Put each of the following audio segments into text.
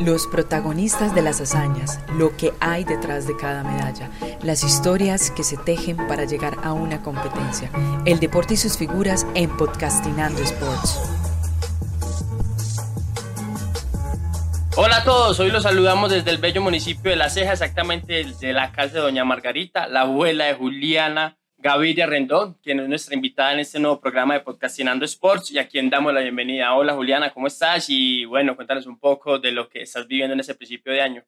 Los protagonistas de las hazañas, lo que hay detrás de cada medalla, las historias que se tejen para llegar a una competencia, el deporte y sus figuras en Podcastinando Sports. Hola a todos, hoy los saludamos desde el bello municipio de La Ceja, exactamente de la casa de Doña Margarita, la abuela de Juliana Gaviria Rendón, quien es nuestra invitada en este nuevo programa de Podcastinando Sports y a quien damos la bienvenida. Hola Juliana, ¿cómo estás? Y bueno, cuéntanos un poco de lo que estás viviendo en ese principio de año.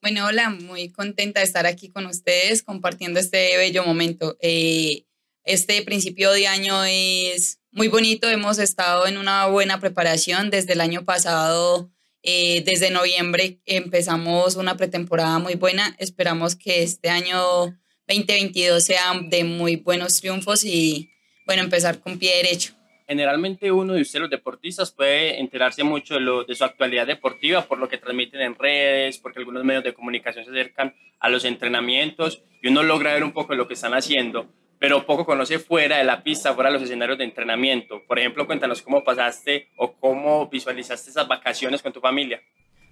Bueno, hola, muy contenta de estar aquí con ustedes compartiendo este bello momento. Eh, este principio de año es muy bonito, hemos estado en una buena preparación desde el año pasado. Eh, desde noviembre empezamos una pretemporada muy buena. Esperamos que este año 2022 sea de muy buenos triunfos y, bueno, empezar con pie derecho. Generalmente uno de ustedes, los deportistas, puede enterarse mucho de, lo, de su actualidad deportiva por lo que transmiten en redes, porque algunos medios de comunicación se acercan a los entrenamientos y uno logra ver un poco de lo que están haciendo, pero poco conoce fuera de la pista, fuera de los escenarios de entrenamiento. Por ejemplo, cuéntanos cómo pasaste o cómo visualizaste esas vacaciones con tu familia.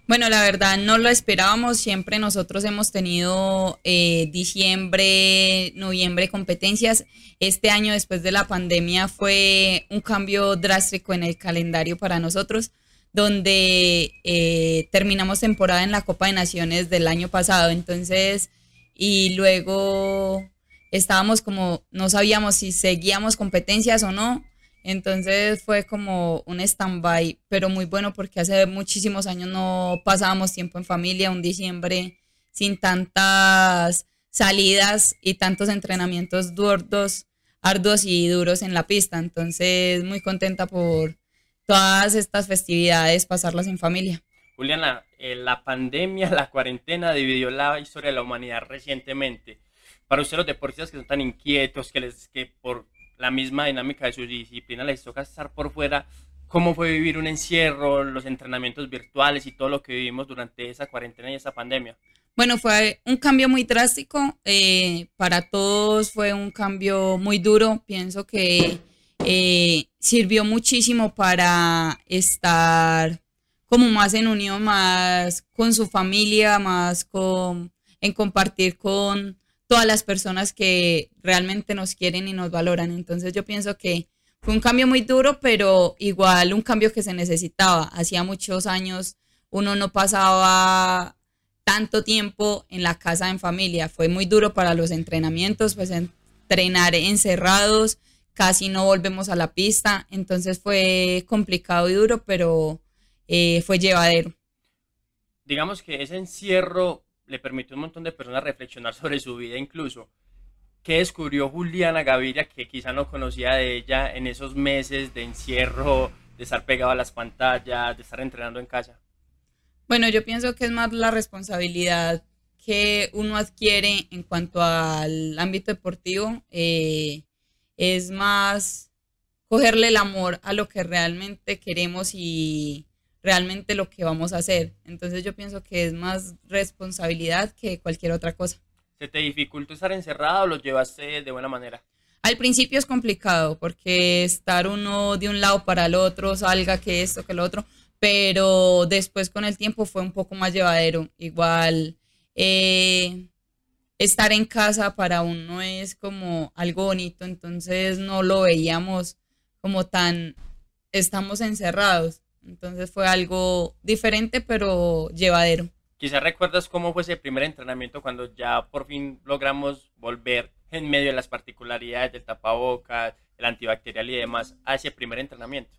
Bueno, la verdad no lo esperábamos. Siempre nosotros hemos tenido eh, diciembre, noviembre competencias. Este año, después de la pandemia, fue un cambio drástico en el calendario para nosotros, donde eh, terminamos temporada en la Copa de Naciones del año pasado. Entonces, y luego estábamos como, no sabíamos si seguíamos competencias o no. Entonces fue como un stand-by, pero muy bueno porque hace muchísimos años no pasábamos tiempo en familia, un diciembre sin tantas salidas y tantos entrenamientos duros, arduos y duros en la pista. Entonces muy contenta por todas estas festividades, pasarlas en familia. Juliana, eh, la pandemia, la cuarentena dividió la historia de la humanidad recientemente. Para ustedes los deportistas que son tan inquietos, que, les, que por la misma dinámica de su disciplina les toca estar por fuera. ¿Cómo fue vivir un encierro, los entrenamientos virtuales y todo lo que vivimos durante esa cuarentena y esa pandemia? Bueno, fue un cambio muy drástico. Eh, para todos fue un cambio muy duro. Pienso que eh, sirvió muchísimo para estar como más en unión, más con su familia, más con, en compartir con todas las personas que realmente nos quieren y nos valoran. Entonces yo pienso que fue un cambio muy duro, pero igual un cambio que se necesitaba. Hacía muchos años uno no pasaba tanto tiempo en la casa en familia. Fue muy duro para los entrenamientos, pues entrenar encerrados, casi no volvemos a la pista. Entonces fue complicado y duro, pero eh, fue llevadero. Digamos que ese encierro le permitió a un montón de personas reflexionar sobre su vida incluso. ¿Qué descubrió Juliana Gaviria que quizá no conocía de ella en esos meses de encierro, de estar pegado a las pantallas, de estar entrenando en casa? Bueno, yo pienso que es más la responsabilidad que uno adquiere en cuanto al ámbito deportivo. Eh, es más cogerle el amor a lo que realmente queremos y, realmente lo que vamos a hacer. Entonces yo pienso que es más responsabilidad que cualquier otra cosa. ¿Se te dificultó estar encerrado o lo llevaste de buena manera? Al principio es complicado porque estar uno de un lado para el otro, salga que esto, que lo otro, pero después con el tiempo fue un poco más llevadero. Igual eh, estar en casa para uno es como algo bonito, entonces no lo veíamos como tan, estamos encerrados entonces fue algo diferente, pero llevadero. Quizás recuerdas cómo fue ese primer entrenamiento cuando ya por fin logramos volver en medio de las particularidades del tapabocas, el antibacterial y demás a ese primer entrenamiento.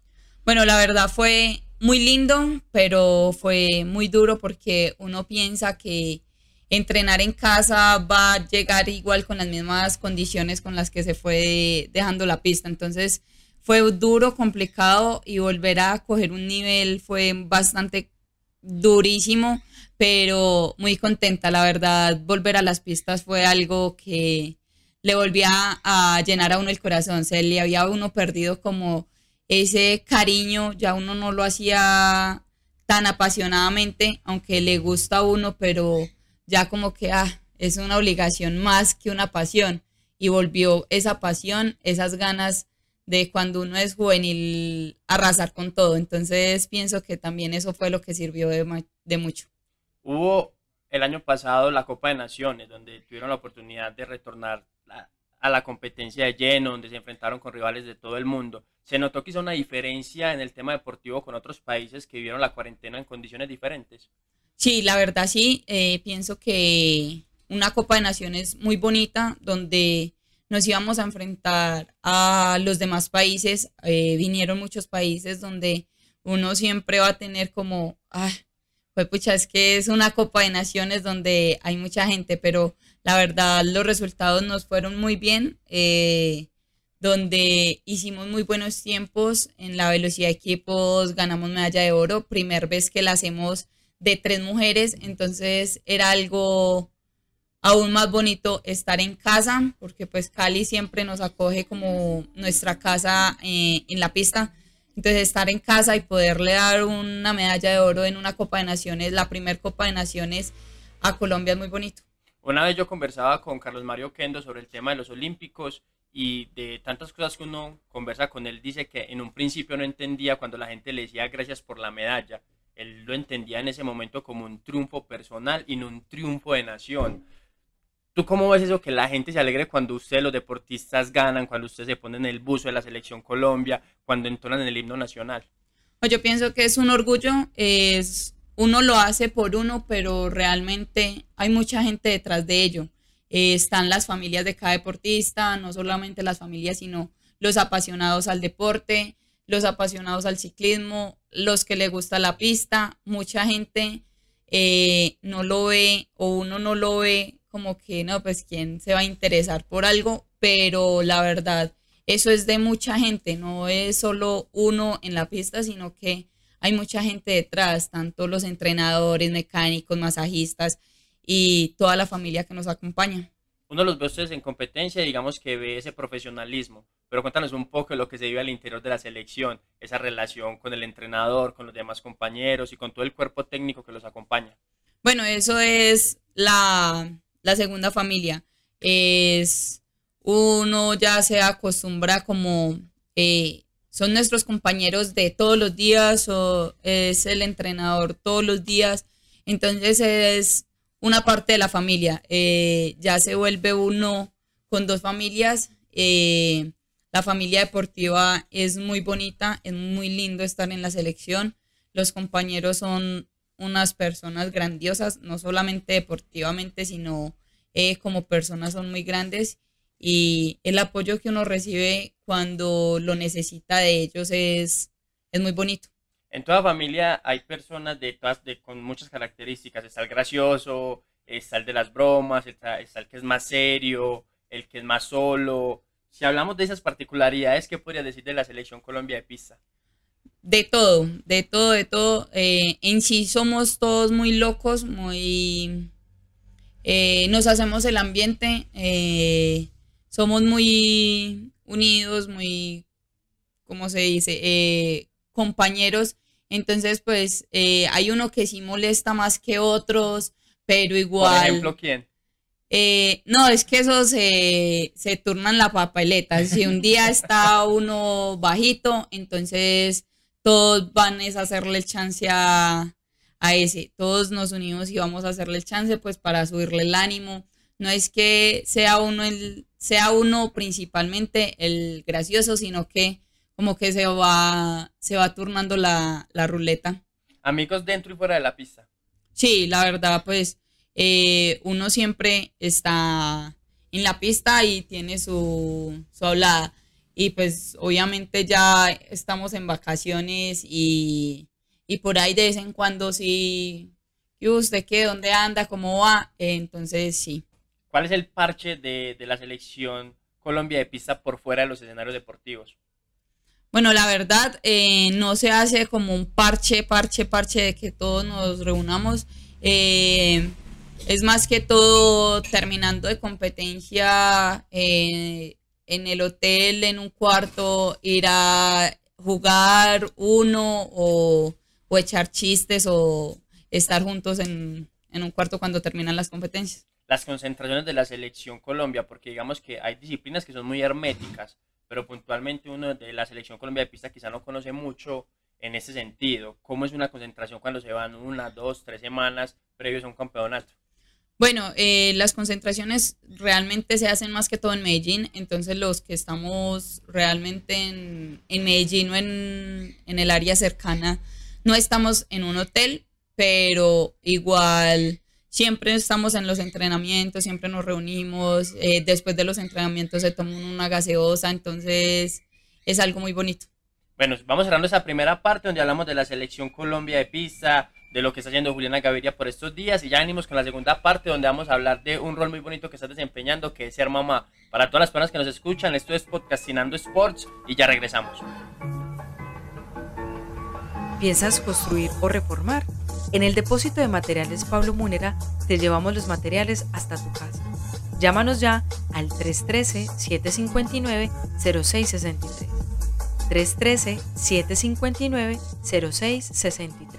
Bueno, la verdad fue muy lindo, pero fue muy duro porque uno piensa que entrenar en casa va a llegar igual con las mismas condiciones con las que se fue dejando la pista. Entonces, fue duro, complicado y volver a coger un nivel fue bastante durísimo, pero muy contenta, la verdad, volver a las pistas fue algo que le volvía a llenar a uno el corazón, se le había uno perdido como ese cariño, ya uno no lo hacía tan apasionadamente, aunque le gusta a uno, pero ya como que ah, es una obligación más que una pasión. Y volvió esa pasión, esas ganas de cuando uno es juvenil arrasar con todo. Entonces pienso que también eso fue lo que sirvió de, de mucho. Hubo el año pasado la Copa de Naciones, donde tuvieron la oportunidad de retornar a la competencia de lleno, donde se enfrentaron con rivales de todo el mundo. ¿Se notó quizá una diferencia en el tema deportivo con otros países que vivieron la cuarentena en condiciones diferentes? Sí, la verdad sí, eh, pienso que una Copa de Naciones muy bonita, donde nos íbamos a enfrentar a los demás países, eh, vinieron muchos países donde uno siempre va a tener como, ah, pues pucha, es que es una Copa de Naciones donde hay mucha gente, pero la verdad, los resultados nos fueron muy bien, eh, donde hicimos muy buenos tiempos en la velocidad de equipos, ganamos medalla de oro, primer vez que la hacemos de tres mujeres, entonces era algo aún más bonito estar en casa, porque pues Cali siempre nos acoge como nuestra casa eh, en la pista. Entonces estar en casa y poderle dar una medalla de oro en una Copa de Naciones, la primer Copa de Naciones a Colombia es muy bonito. Una vez yo conversaba con Carlos Mario Kendo sobre el tema de los Olímpicos y de tantas cosas que uno conversa con él, dice que en un principio no entendía cuando la gente le decía gracias por la medalla. Él lo entendía en ese momento como un triunfo personal y no un triunfo de nación. ¿Tú cómo ves eso que la gente se alegre cuando ustedes, los deportistas, ganan, cuando ustedes se ponen el buzo de la selección Colombia, cuando entonan el himno nacional? Yo pienso que es un orgullo, es uno lo hace por uno, pero realmente hay mucha gente detrás de ello. Eh, están las familias de cada deportista, no solamente las familias, sino los apasionados al deporte, los apasionados al ciclismo, los que le gusta la pista. Mucha gente eh, no lo ve o uno no lo ve como que no, pues quién se va a interesar por algo, pero la verdad, eso es de mucha gente, no es solo uno en la pista, sino que hay mucha gente detrás, tanto los entrenadores, mecánicos, masajistas y toda la familia que nos acompaña. Uno los ve ustedes en competencia, digamos que ve ese profesionalismo, pero cuéntanos un poco de lo que se vive al interior de la selección, esa relación con el entrenador, con los demás compañeros y con todo el cuerpo técnico que los acompaña. Bueno, eso es la, la segunda familia. Es uno ya se acostumbra como eh, son nuestros compañeros de todos los días o es el entrenador todos los días. Entonces es una parte de la familia. Eh, ya se vuelve uno con dos familias. Eh, la familia deportiva es muy bonita, es muy lindo estar en la selección. Los compañeros son unas personas grandiosas, no solamente deportivamente, sino eh, como personas son muy grandes y el apoyo que uno recibe cuando lo necesita de ellos es, es muy bonito. En toda familia hay personas de todas, de, con muchas características. Está el gracioso, está el de las bromas, está, el que es más serio, el que es más solo. Si hablamos de esas particularidades, ¿qué podría decir de la selección Colombia de pista? De todo, de todo, de todo. Eh, en sí somos todos muy locos, muy... Eh, nos hacemos el ambiente. Eh, somos muy unidos, muy, ¿cómo se dice? Compañeros. Entonces, pues eh, hay uno que sí molesta más que otros, pero igual. Por ejemplo, ¿quién? Eh, no, es que eso se, se turnan la papeleta. Si un día está uno bajito, entonces todos van a hacerle el chance a, a ese. Todos nos unimos y vamos a hacerle el chance, pues para subirle el ánimo. No es que sea uno el, sea uno principalmente el gracioso, sino que como que se va, se va turnando la, ruleta. Amigos dentro y fuera de la pista. Sí, la verdad, pues eh, uno siempre está en la pista y tiene su, su hablada. Y pues obviamente ya estamos en vacaciones y, por ahí de vez en cuando sí, ¿y usted qué? ¿Dónde anda? ¿Cómo va? entonces sí. ¿Cuál es el parche de, la selección Colombia de pista por fuera de los escenarios deportivos? Bueno, la verdad, eh, no se hace como un parche, parche, parche de que todos nos reunamos. Eh, es más que todo terminando de competencia eh, en el hotel, en un cuarto, ir a jugar uno o, echar chistes o estar juntos en un cuarto cuando terminan las competencias las concentraciones de la selección Colombia, porque digamos que hay disciplinas que son muy herméticas, pero puntualmente uno de la selección Colombia de pista quizá no conoce mucho en ese sentido. ¿Cómo es una concentración cuando se van una, dos, tres semanas previos a un campeonato? Bueno, eh, las concentraciones realmente se hacen más que todo en Medellín, entonces los que estamos realmente en, en Medellín o en, en, el área cercana, no estamos en un hotel, pero igual siempre estamos en los entrenamientos, siempre nos reunimos, eh, después de los entrenamientos se toma una gaseosa, entonces es algo muy bonito. Bueno, vamos cerrando esa primera parte donde hablamos de la selección Colombia de pista, de lo que está haciendo Juliana Gaviria por estos días y ya venimos con la segunda parte donde vamos a hablar de un rol muy bonito que está desempeñando que es ser mamá. Para todas las personas que nos escuchan, esto es Podcastinando Sports y ya regresamos. ¿Piensas construir o reformar? En el depósito de materiales Pablo Múnera te llevamos los materiales hasta tu casa. Llámanos ya al 313-759-0663. 313-759-0663.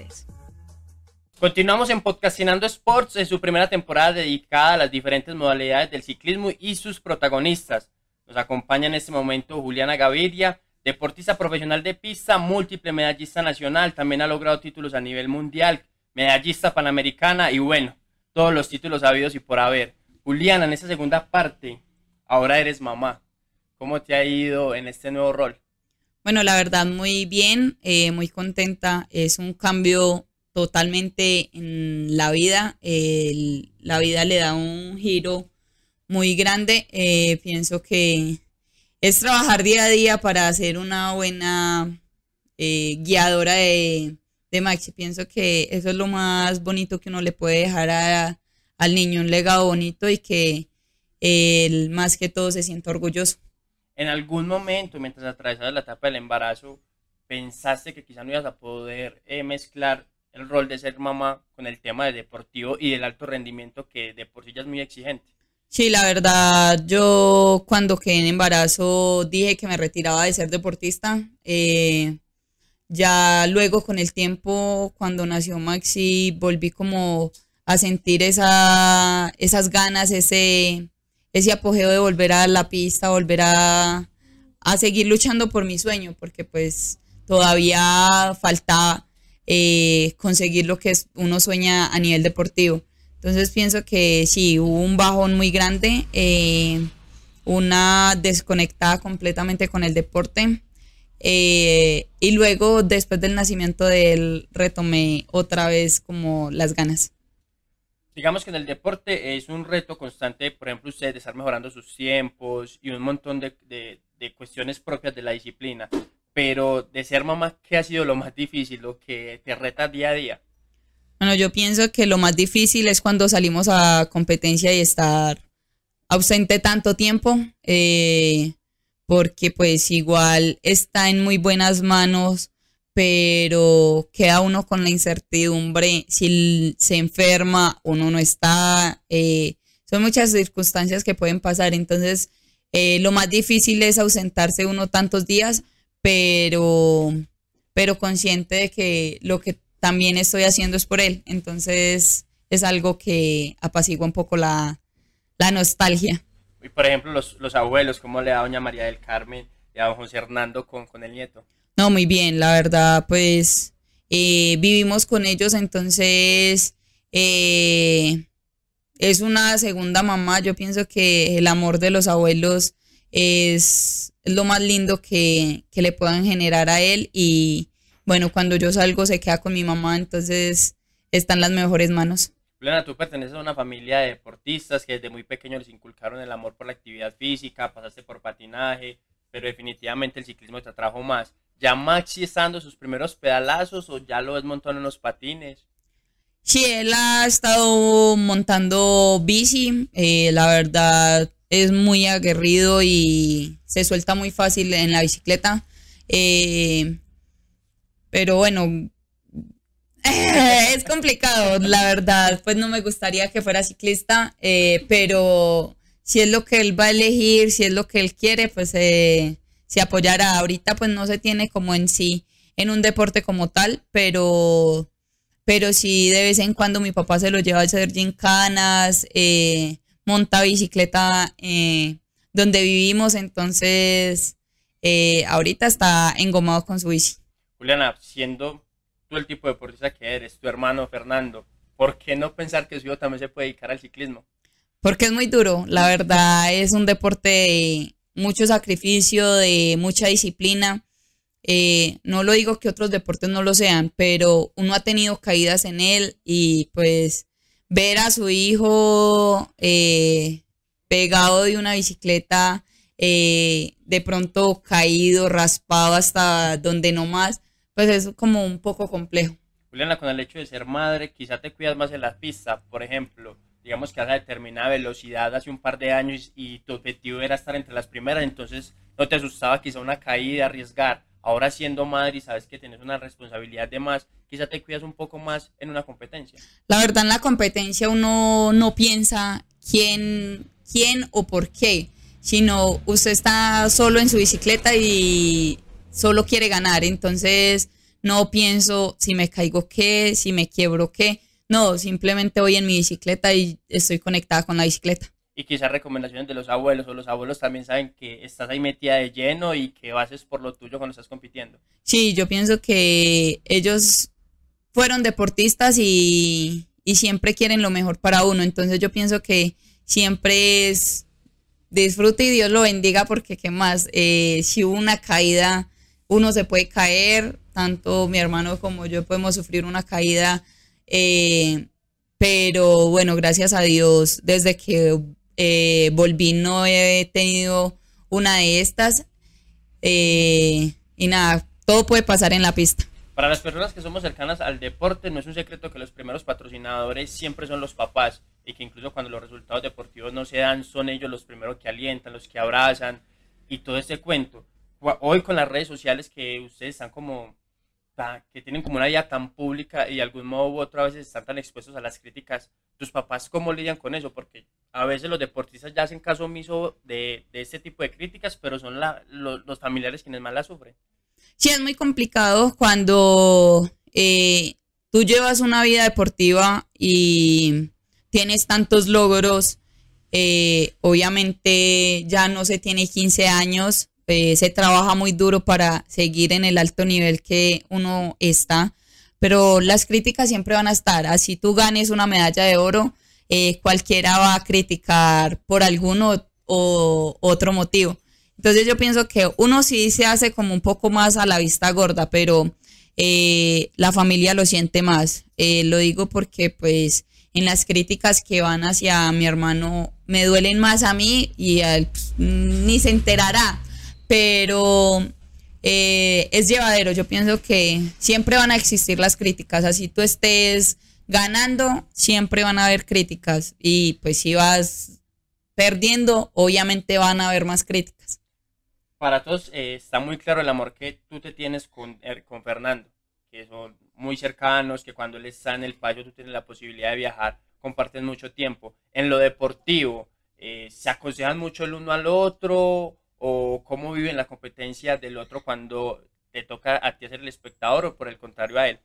Continuamos en Podcastinando Sports en su primera temporada dedicada a las diferentes modalidades del ciclismo y sus protagonistas. Nos acompaña en este momento Juliana Gaviria, deportista profesional de pista, múltiple medallista nacional, también ha logrado títulos a nivel mundial, medallista panamericana y bueno, todos los títulos habidos y por haber. Juliana, en esta segunda parte, ahora eres mamá. ¿Cómo te ha ido en este nuevo rol? Bueno, la verdad, muy bien, eh, muy contenta. Es un cambio totalmente en la vida. la vida le da un giro muy grande. Eh, pienso que es trabajar día a día para ser una buena eh, guiadora de, de Maxi. Pienso que eso es lo más bonito que uno le puede dejar al niño, un legado bonito y que él más que todo se sienta orgulloso. En algún momento, mientras atravesabas la etapa del embarazo, pensaste que quizá no ibas a poder eh, mezclar el rol de ser mamá con el tema de deportivo y del alto rendimiento que de por sí ya es muy exigente. Sí, la verdad, yo cuando quedé en embarazo dije que me retiraba de ser deportista. Eh, ya luego con el tiempo, cuando nació Maxi, volví como a sentir esa, esas ganas, ese, ese apogeo de volver a la pista, volver a, a seguir luchando por mi sueño, porque pues todavía faltaba eh, conseguir lo que uno sueña a nivel deportivo. Entonces pienso que sí, hubo un bajón muy grande, eh, una desconectada completamente con el deporte. Eh, y luego, después del nacimiento de él, retomé otra vez como las ganas. Digamos que en el deporte es un reto constante, por ejemplo, usted de estar mejorando sus tiempos y un montón de, cuestiones propias de la disciplina. Pero de ser mamá, ¿qué ha sido lo más difícil, lo que te reta día a día? Bueno, yo pienso que lo más difícil es cuando salimos a competencia y estar ausente tanto tiempo. Eh, porque pues igual está en muy buenas manos, pero queda uno con la incertidumbre si se enferma, uno no está, eh, son muchas circunstancias que pueden pasar, entonces eh, lo más difícil es ausentarse uno tantos días, pero, pero consciente de que lo que también estoy haciendo es por él, entonces es algo que apacigua un poco la, la nostalgia. Y por ejemplo, los, los abuelos, ¿cómo le da doña María del Carmen y a don José Hernando con, con el nieto? No, muy bien, la verdad, pues eh, vivimos con ellos, entonces eh, es una segunda mamá. Yo pienso que el amor de los abuelos es lo más lindo que, que le puedan generar a él y bueno, cuando yo salgo se queda con mi mamá, entonces están las mejores manos. Juliana, tú perteneces a una familia de deportistas que desde muy pequeño les inculcaron el amor por la actividad física, pasaste por patinaje, pero definitivamente el ciclismo te atrajo más. ¿Ya Maxi está dando sus primeros pedalazos o ya lo ves montando en los patines? Sí, él ha estado montando bici, eh, la verdad es muy aguerrido y se suelta muy fácil en la bicicleta. Eh, pero bueno, es complicado, la verdad. Pues no me gustaría que fuera ciclista, eh, pero si es lo que él va a elegir, si es lo que él quiere, pues eh, se apoyará. Ahorita pues no se tiene como en sí en un deporte como tal, pero, pero sí de vez en cuando mi papá se lo lleva a hacer gincanas, monta bicicleta eh, donde vivimos, entonces eh, ahorita está engomado con su bici. Juliana, siendo tú el tipo de deportista que eres, tu hermano Fernando, ¿por qué no pensar que su hijo también se puede dedicar al ciclismo? Porque es muy duro, la verdad es un deporte de mucho sacrificio, de mucha disciplina. Eh, no lo digo que otros deportes no lo sean, pero uno ha tenido caídas en él y pues ver a su hijo eh, pegado de una bicicleta, eh, de pronto caído, raspado hasta donde no más, pues es como un poco complejo. Juliana, con el hecho de ser madre, quizá te cuidas más en la pista, por ejemplo, digamos que a determinada velocidad hace un par de años y tu objetivo era estar entre las primeras, entonces no te asustaba quizá una caída, arriesgar. Ahora siendo madre y sabes que tienes una responsabilidad de más, quizá te cuidas un poco más en una competencia. La verdad en la competencia uno no piensa quién, quién o por qué, sino usted está solo en su bicicleta y solo quiere ganar, entonces no pienso si me caigo qué, si me quiebro qué, no, simplemente voy en mi bicicleta y estoy conectada con la bicicleta. Y quizás recomendaciones de los abuelos o los abuelos también saben que estás ahí metida de lleno y que haces por lo tuyo cuando estás compitiendo. Sí, yo pienso que ellos fueron deportistas y, y siempre quieren lo mejor para uno, entonces yo pienso que siempre es disfrute y Dios lo bendiga porque qué más, eh, si hubo una caída, uno se puede caer, tanto mi hermano como yo podemos sufrir una caída, eh, pero bueno, gracias a Dios, desde que eh, volví no he tenido una de estas y nada, todo puede pasar en la pista. Para las personas que somos cercanas al deporte, no es un secreto que los primeros patrocinadores siempre son los papás y que incluso cuando los resultados deportivos no se dan, son ellos los primeros que alientan, los que abrazan y todo ese cuento. Hoy con las redes sociales que ustedes están como, que tienen como una vida tan pública y de algún modo u otro a veces están tan expuestos a las críticas, ¿tus papás cómo lidian con eso? Porque a veces los deportistas ya hacen caso omiso de, de este tipo de críticas, pero son los, los familiares quienes más la sufren. Sí, es muy complicado cuando eh, tú llevas una vida deportiva y tienes tantos logros. Eh, obviamente ya no se tiene 15 años, eh, se trabaja muy duro para seguir en el alto nivel que uno está, pero las críticas siempre van a estar. Así tú ganes una medalla de oro, cualquiera va a criticar por alguno o otro motivo. Entonces yo pienso que uno sí se hace como un poco más a la vista gorda, pero eh, la familia lo siente más. Eh, lo digo porque pues en las críticas que van hacia mi hermano me duelen más a mí y él pues, ni se enterará, pero eh, es llevadero. Yo pienso que siempre van a existir las críticas, así tú estés ganando, siempre van a haber críticas y pues si vas perdiendo, obviamente van a haber más críticas para todos eh, está muy claro el amor que tú te tienes con, er, con Fernando, que son muy cercanos, que cuando él está en el payo tú tienes la posibilidad de viajar, comparten mucho tiempo. En lo deportivo, eh, ¿se aconsejan mucho el uno al otro o cómo viven la competencia del otro cuando te toca a ti ser el espectador o por el contrario a él?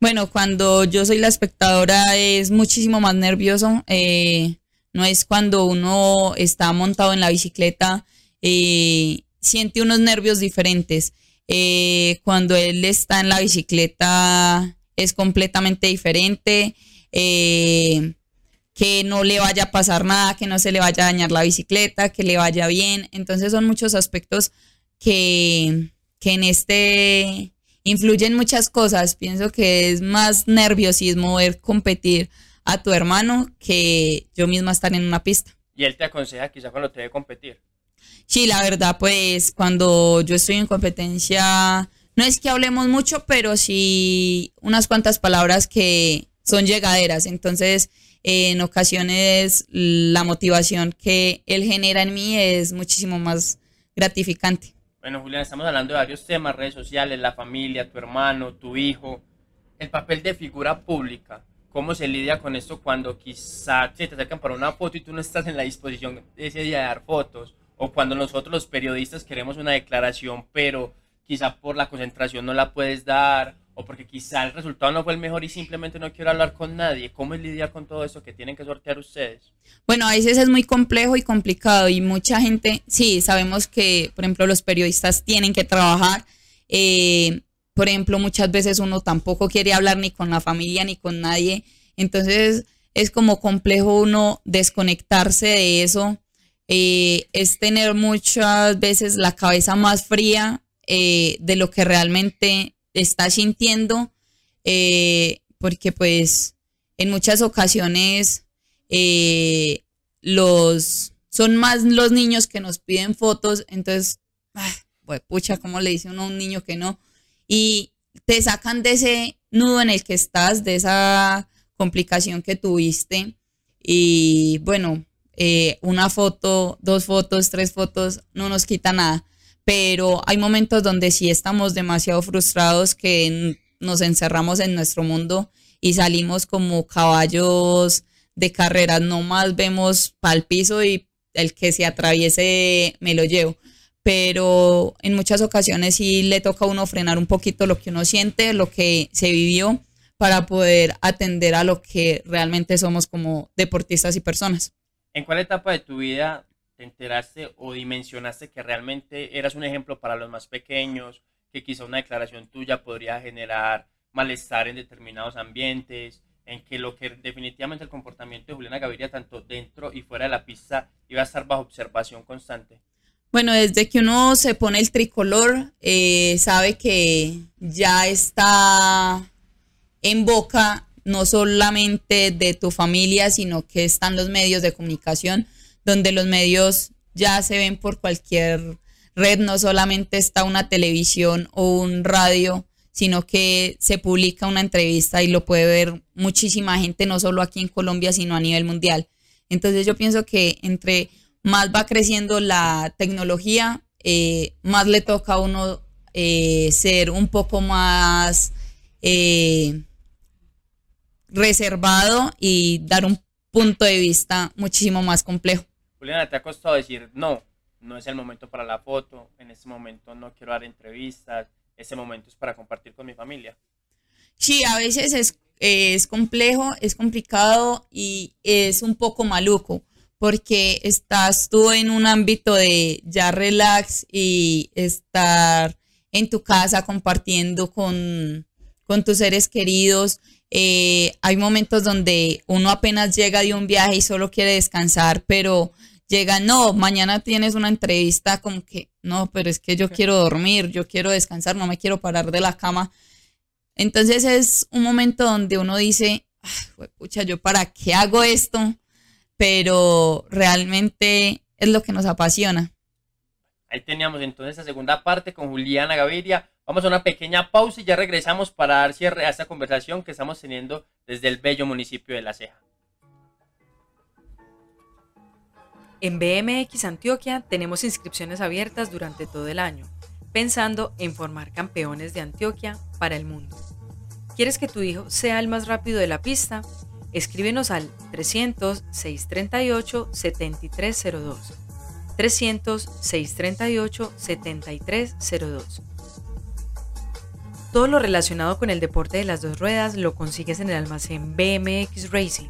Bueno, cuando yo soy la espectadora es muchísimo más nervioso. Eh, no es cuando uno está montado en la bicicleta siente unos nervios diferentes. Eh, cuando él está en la bicicleta es completamente diferente. Eh, que no le vaya a pasar nada, que no se le vaya a dañar la bicicleta, que le vaya bien. Entonces son muchos aspectos que, que en este influyen muchas cosas. Pienso que es más nerviosismo ver competir a tu hermano que yo misma estar en una pista. Y él te aconseja quizá cuando te debe competir. Sí, la verdad, pues cuando yo estoy en competencia, no es que hablemos mucho, pero sí unas cuantas palabras que son llegaderas. Entonces, en ocasiones la motivación que él genera en mí es muchísimo más gratificante. Bueno, Julián, estamos hablando de varios temas, redes sociales, la familia, tu hermano, tu hijo, el papel de figura pública. ¿Cómo se lidia con esto cuando quizá te acercan para una foto y tú no estás en la disposición ese día de dar fotos? o cuando nosotros los periodistas queremos una declaración, pero quizá por la concentración no la puedes dar, o porque quizá el resultado no fue el mejor y simplemente no quiero hablar con nadie. ¿Cómo es lidiar con todo eso que tienen que sortear ustedes? Bueno, a veces es muy complejo y complicado y mucha gente, sí, sabemos que, por ejemplo, los periodistas tienen que trabajar. Eh, por ejemplo, muchas veces uno tampoco quiere hablar ni con la familia ni con nadie. Entonces es como complejo uno desconectarse de eso. Eh, es tener muchas veces la cabeza más fría eh, de lo que realmente está sintiendo, eh, porque pues en muchas ocasiones eh, los son más los niños que nos piden fotos, entonces, pues pucha, ¿cómo le dice uno a un niño que no? Y te sacan de ese nudo en el que estás, de esa complicación que tuviste. Y bueno, eh, una foto, dos fotos, tres fotos, no nos quita nada pero hay momentos donde sí estamos demasiado frustrados que nos encerramos en nuestro mundo y salimos como caballos de carreras, no más vemos para piso y el que se atraviese me lo llevo. Pero en muchas ocasiones sí le toca a uno frenar un poquito lo que uno siente, lo que se vivió, para poder atender a lo que realmente somos como deportistas y personas. ¿En cuál etapa de tu vida te enteraste o dimensionaste que realmente eras un ejemplo para los más pequeños, que quizá una declaración tuya podría generar malestar en determinados ambientes, en que lo que definitivamente el comportamiento de Juliana Gaviria, tanto dentro y fuera de la pista, iba a estar bajo observación constante? Bueno, desde que uno se pone el tricolor, eh, sabe que ya está en boca no solamente de tu familia, sino que están los medios de comunicación donde los medios ya se ven por cualquier red, no solamente está una televisión o un radio, sino que se publica una entrevista y lo puede ver muchísima gente, no solo aquí en Colombia, sino a nivel mundial. Entonces yo pienso que entre más va creciendo la tecnología, eh, más le toca a uno eh, ser un poco más eh, reservado y dar un punto de vista muchísimo más complejo. Juliana, ¿te ha costado decir no? No es el momento para la foto, en este momento no quiero dar entrevistas, ese momento es para compartir con mi familia. Sí, a veces es, es complejo, es complicado y es un poco maluco porque estás tú en un ámbito de ya relax y estar en tu casa compartiendo con, con tus seres queridos. Eh, hay momentos donde uno apenas llega de un viaje y solo quiere descansar, pero llega, no, mañana tienes una entrevista como que, no, pero es que yo quiero dormir, yo quiero descansar, no me quiero parar de la cama. Entonces es un momento donde uno dice, pucha, yo para qué hago esto, pero realmente es lo que nos apasiona. Ahí teníamos entonces la segunda parte con Juliana Gaviria. Vamos a una pequeña pausa y ya regresamos para dar cierre a esta conversación que estamos teniendo desde el bello municipio de La Ceja. En BMX Antioquia tenemos inscripciones abiertas durante todo el año, pensando en formar campeones de Antioquia para el mundo. ¿Quieres que tu hijo sea el más rápido de la pista? Escríbenos al 300-638-7302. 300-638-7302. Todo lo relacionado con el deporte de las dos ruedas lo consigues en el almacén BMX Racing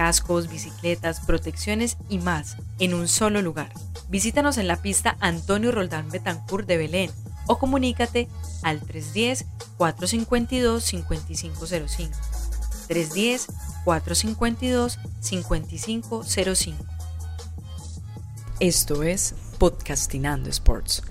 cascos, bicicletas, protecciones y más en un solo lugar. Visítanos en la pista Antonio Roldán Betancourt de Belén o comunícate al 310-452-5505. 310-452-5505. Esto es Podcastinando Sports.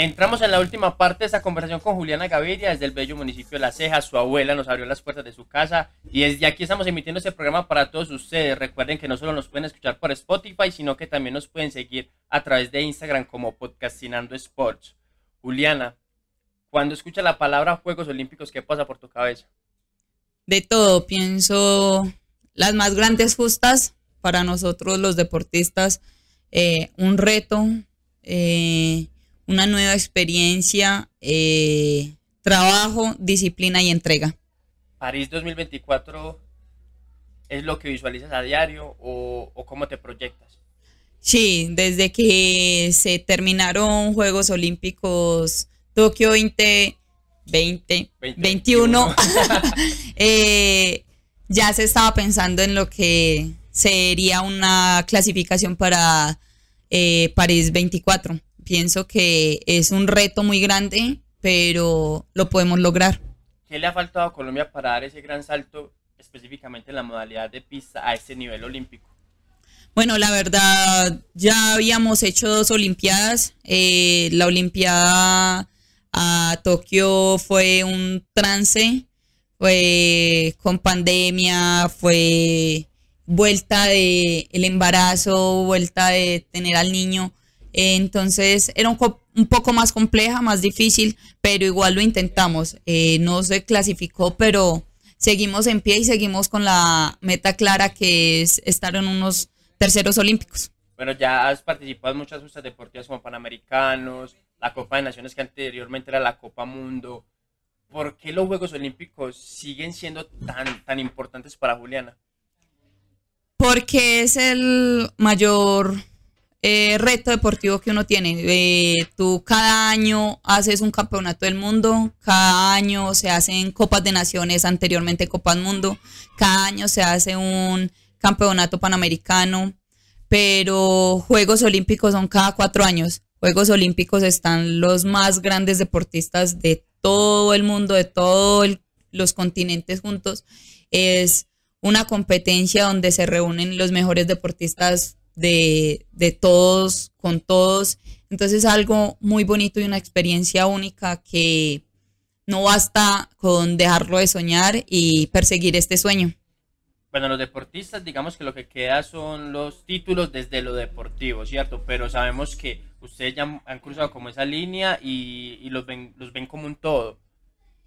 Entramos en la última parte de esta conversación con Juliana Gaviria desde el bello municipio de La Ceja. Su abuela nos abrió las puertas de su casa y desde aquí estamos emitiendo este programa para todos ustedes. Recuerden que no solo nos pueden escuchar por Spotify, sino que también nos pueden seguir a través de Instagram como Podcastinando Sports. Juliana, cuando escucha la palabra Juegos Olímpicos, ¿qué pasa por tu cabeza? De todo, pienso las más grandes justas para nosotros los deportistas, eh, un reto. Eh, una nueva experiencia, eh, trabajo, disciplina y entrega. París 2024 es lo que visualizas a diario o, o cómo te proyectas? Sí, desde que se terminaron Juegos Olímpicos Tokio 2020, 20, 21, eh, ya se estaba pensando en lo que sería una clasificación para eh, París 24. Pienso que es un reto muy grande, pero lo podemos lograr. ¿Qué le ha faltado a Colombia para dar ese gran salto específicamente en la modalidad de pista a ese nivel olímpico? Bueno, la verdad, ya habíamos hecho dos Olimpiadas. Eh, la Olimpiada a Tokio fue un trance, fue con pandemia, fue vuelta de el embarazo, vuelta de tener al niño. Entonces era un, un poco más compleja, más difícil, pero igual lo intentamos. Eh, no se clasificó, pero seguimos en pie y seguimos con la meta clara que es estar en unos terceros olímpicos. Bueno, ya has participado en muchas justas deportivas como Panamericanos, la Copa de Naciones que anteriormente era la Copa Mundo. ¿Por qué los Juegos Olímpicos siguen siendo tan, tan importantes para Juliana? Porque es el mayor eh, reto deportivo que uno tiene. Eh, tú cada año haces un campeonato del mundo, cada año se hacen copas de naciones, anteriormente copas mundo, cada año se hace un campeonato panamericano, pero Juegos Olímpicos son cada cuatro años. Juegos Olímpicos están los más grandes deportistas de todo el mundo, de todos los continentes juntos. Es una competencia donde se reúnen los mejores deportistas de, de todos, con todos. Entonces es algo muy bonito y una experiencia única que no basta con dejarlo de soñar y perseguir este sueño. Bueno, los deportistas, digamos que lo que queda son los títulos desde lo deportivo, ¿cierto? Pero sabemos que ustedes ya han cruzado como esa línea y, y los, ven, los ven como un todo.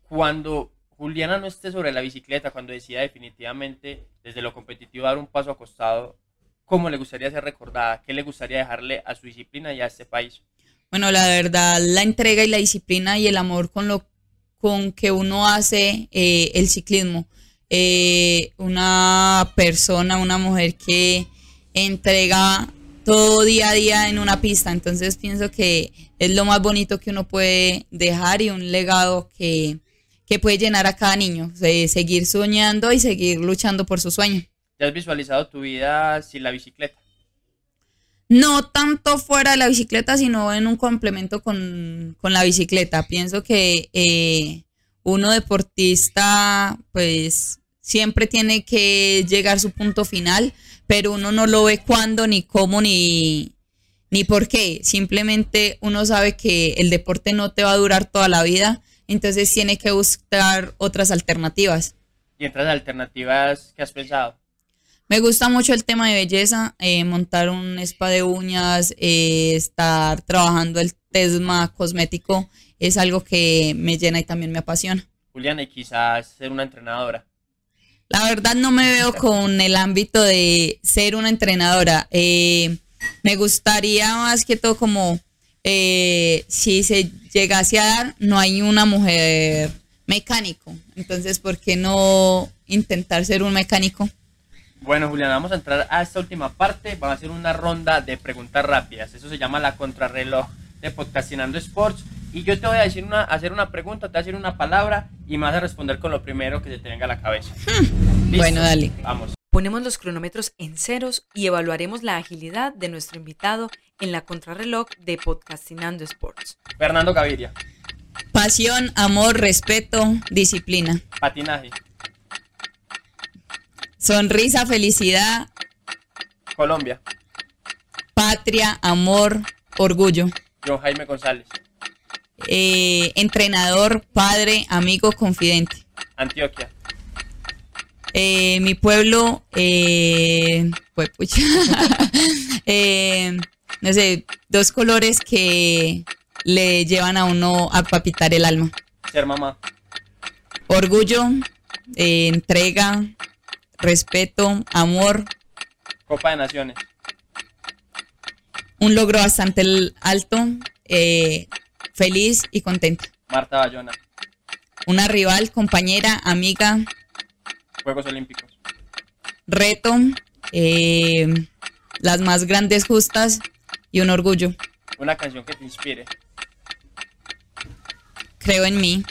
Cuando Juliana no esté sobre la bicicleta, cuando decida definitivamente desde lo competitivo dar un paso acostado, ¿cómo le gustaría ser recordada? ¿Qué le gustaría dejarle a su disciplina y a este país? Bueno, la verdad, la entrega y la disciplina y el amor con lo con que uno hace eh, el ciclismo eh, una persona, una mujer que entrega todo día a día en una pista. Entonces pienso que es lo más bonito que uno puede dejar y un legado que, que puede llenar a cada niño, de seguir soñando y seguir luchando por su sueño. ¿Ya has visualizado tu vida sin la bicicleta? No tanto fuera de la bicicleta, sino en un complemento con, con la bicicleta. Pienso que eh, uno deportista, pues siempre tiene que llegar su punto final, pero uno no lo ve cuándo, ni cómo, ni, ni por qué. Simplemente uno sabe que el deporte no te va a durar toda la vida, entonces tiene que buscar otras alternativas. ¿Y otras alternativas que has pensado? Me gusta mucho el tema de belleza, eh, montar un spa de uñas, eh, estar trabajando el tesma cosmético, es algo que me llena y también me apasiona. Juliana, y quizás ser una entrenadora. La verdad no me veo con el ámbito de ser una entrenadora. Eh, me gustaría más que todo como eh, si se llegase a dar, no hay una mujer mecánico. Entonces, ¿por qué no intentar ser un mecánico? Bueno, Juliana, vamos a entrar a esta última parte. Vamos a hacer una ronda de preguntas rápidas. Eso se llama la contrarreloj de Podcastinando Sports. Y yo te voy a decir una, hacer una pregunta, te voy a decir una palabra y me vas a responder con lo primero que se te venga a la cabeza. Hmm. Bueno, dale. Vamos. Ponemos los cronómetros en ceros y evaluaremos la agilidad de nuestro invitado en la contrarreloj de Podcastinando Sports. Fernando Gaviria. Pasión, amor, respeto, disciplina. Patinaje. Sonrisa, felicidad. Colombia. Patria, amor, orgullo. John Jaime González. Eh, entrenador, padre, amigo, confidente. Antioquia. Eh, mi pueblo, eh, pues, eh, no sé, dos colores que le llevan a uno a papitar el alma. Ser mamá. Orgullo, entrega, respeto, amor. Copa de Naciones. Un logro bastante alto, eh, feliz y contenta. Marta Bayona. Una rival, compañera, amiga, Juegos Olímpicos. reto, eh, las más grandes justas y un orgullo. Una canción que te inspire. Creo en mí.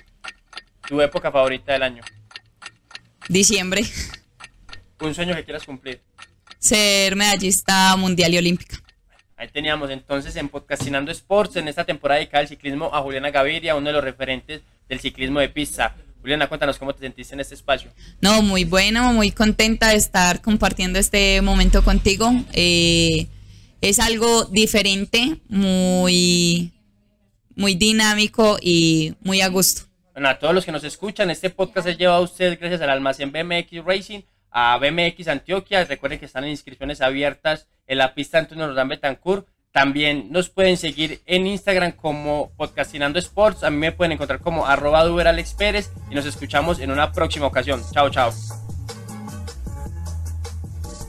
¿Tu época favorita del año? Diciembre. ¿Un sueño que quieras cumplir? Ser medallista mundial y olímpica. Ahí teníamos entonces en Podcastinando Sports, en esta temporada dedicada al ciclismo, a Juliana Gaviria, uno de los referentes del ciclismo de pista. Juliana, cuéntanos cómo te sentiste en este espacio. No, muy bueno, muy contenta de estar compartiendo este momento contigo. Eh, es algo diferente, muy, muy dinámico y muy a gusto. Bueno, a todos los que nos escuchan, este podcast es llevado a ustedes gracias al almacén BMX Racing, a BMX Antioquia. Recuerden que están en inscripciones abiertas en la pista Antonio Rodán Betancourt. También nos pueden seguir en Instagram como Podcastinando Sports. A mí me pueden encontrar como arroba Alex Pérez y nos escuchamos en una próxima ocasión. Chao, chao.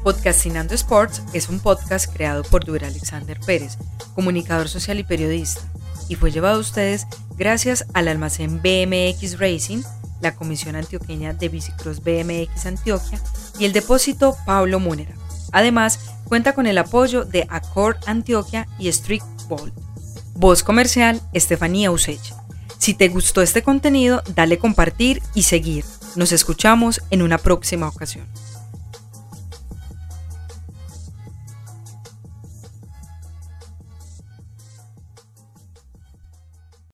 Podcastinando Sports es un podcast creado por Duer Alexander Pérez, comunicador social y periodista, y fue llevado a ustedes gracias al almacén BMX Racing, la Comisión Antioqueña de Bicicross BMX Antioquia y el depósito Pablo Múnera. Además, cuenta con el apoyo de Accord Antioquia y Strict Ball. Voz comercial, Estefanía Usech. Si te gustó este contenido, dale compartir y seguir. Nos escuchamos en una próxima ocasión.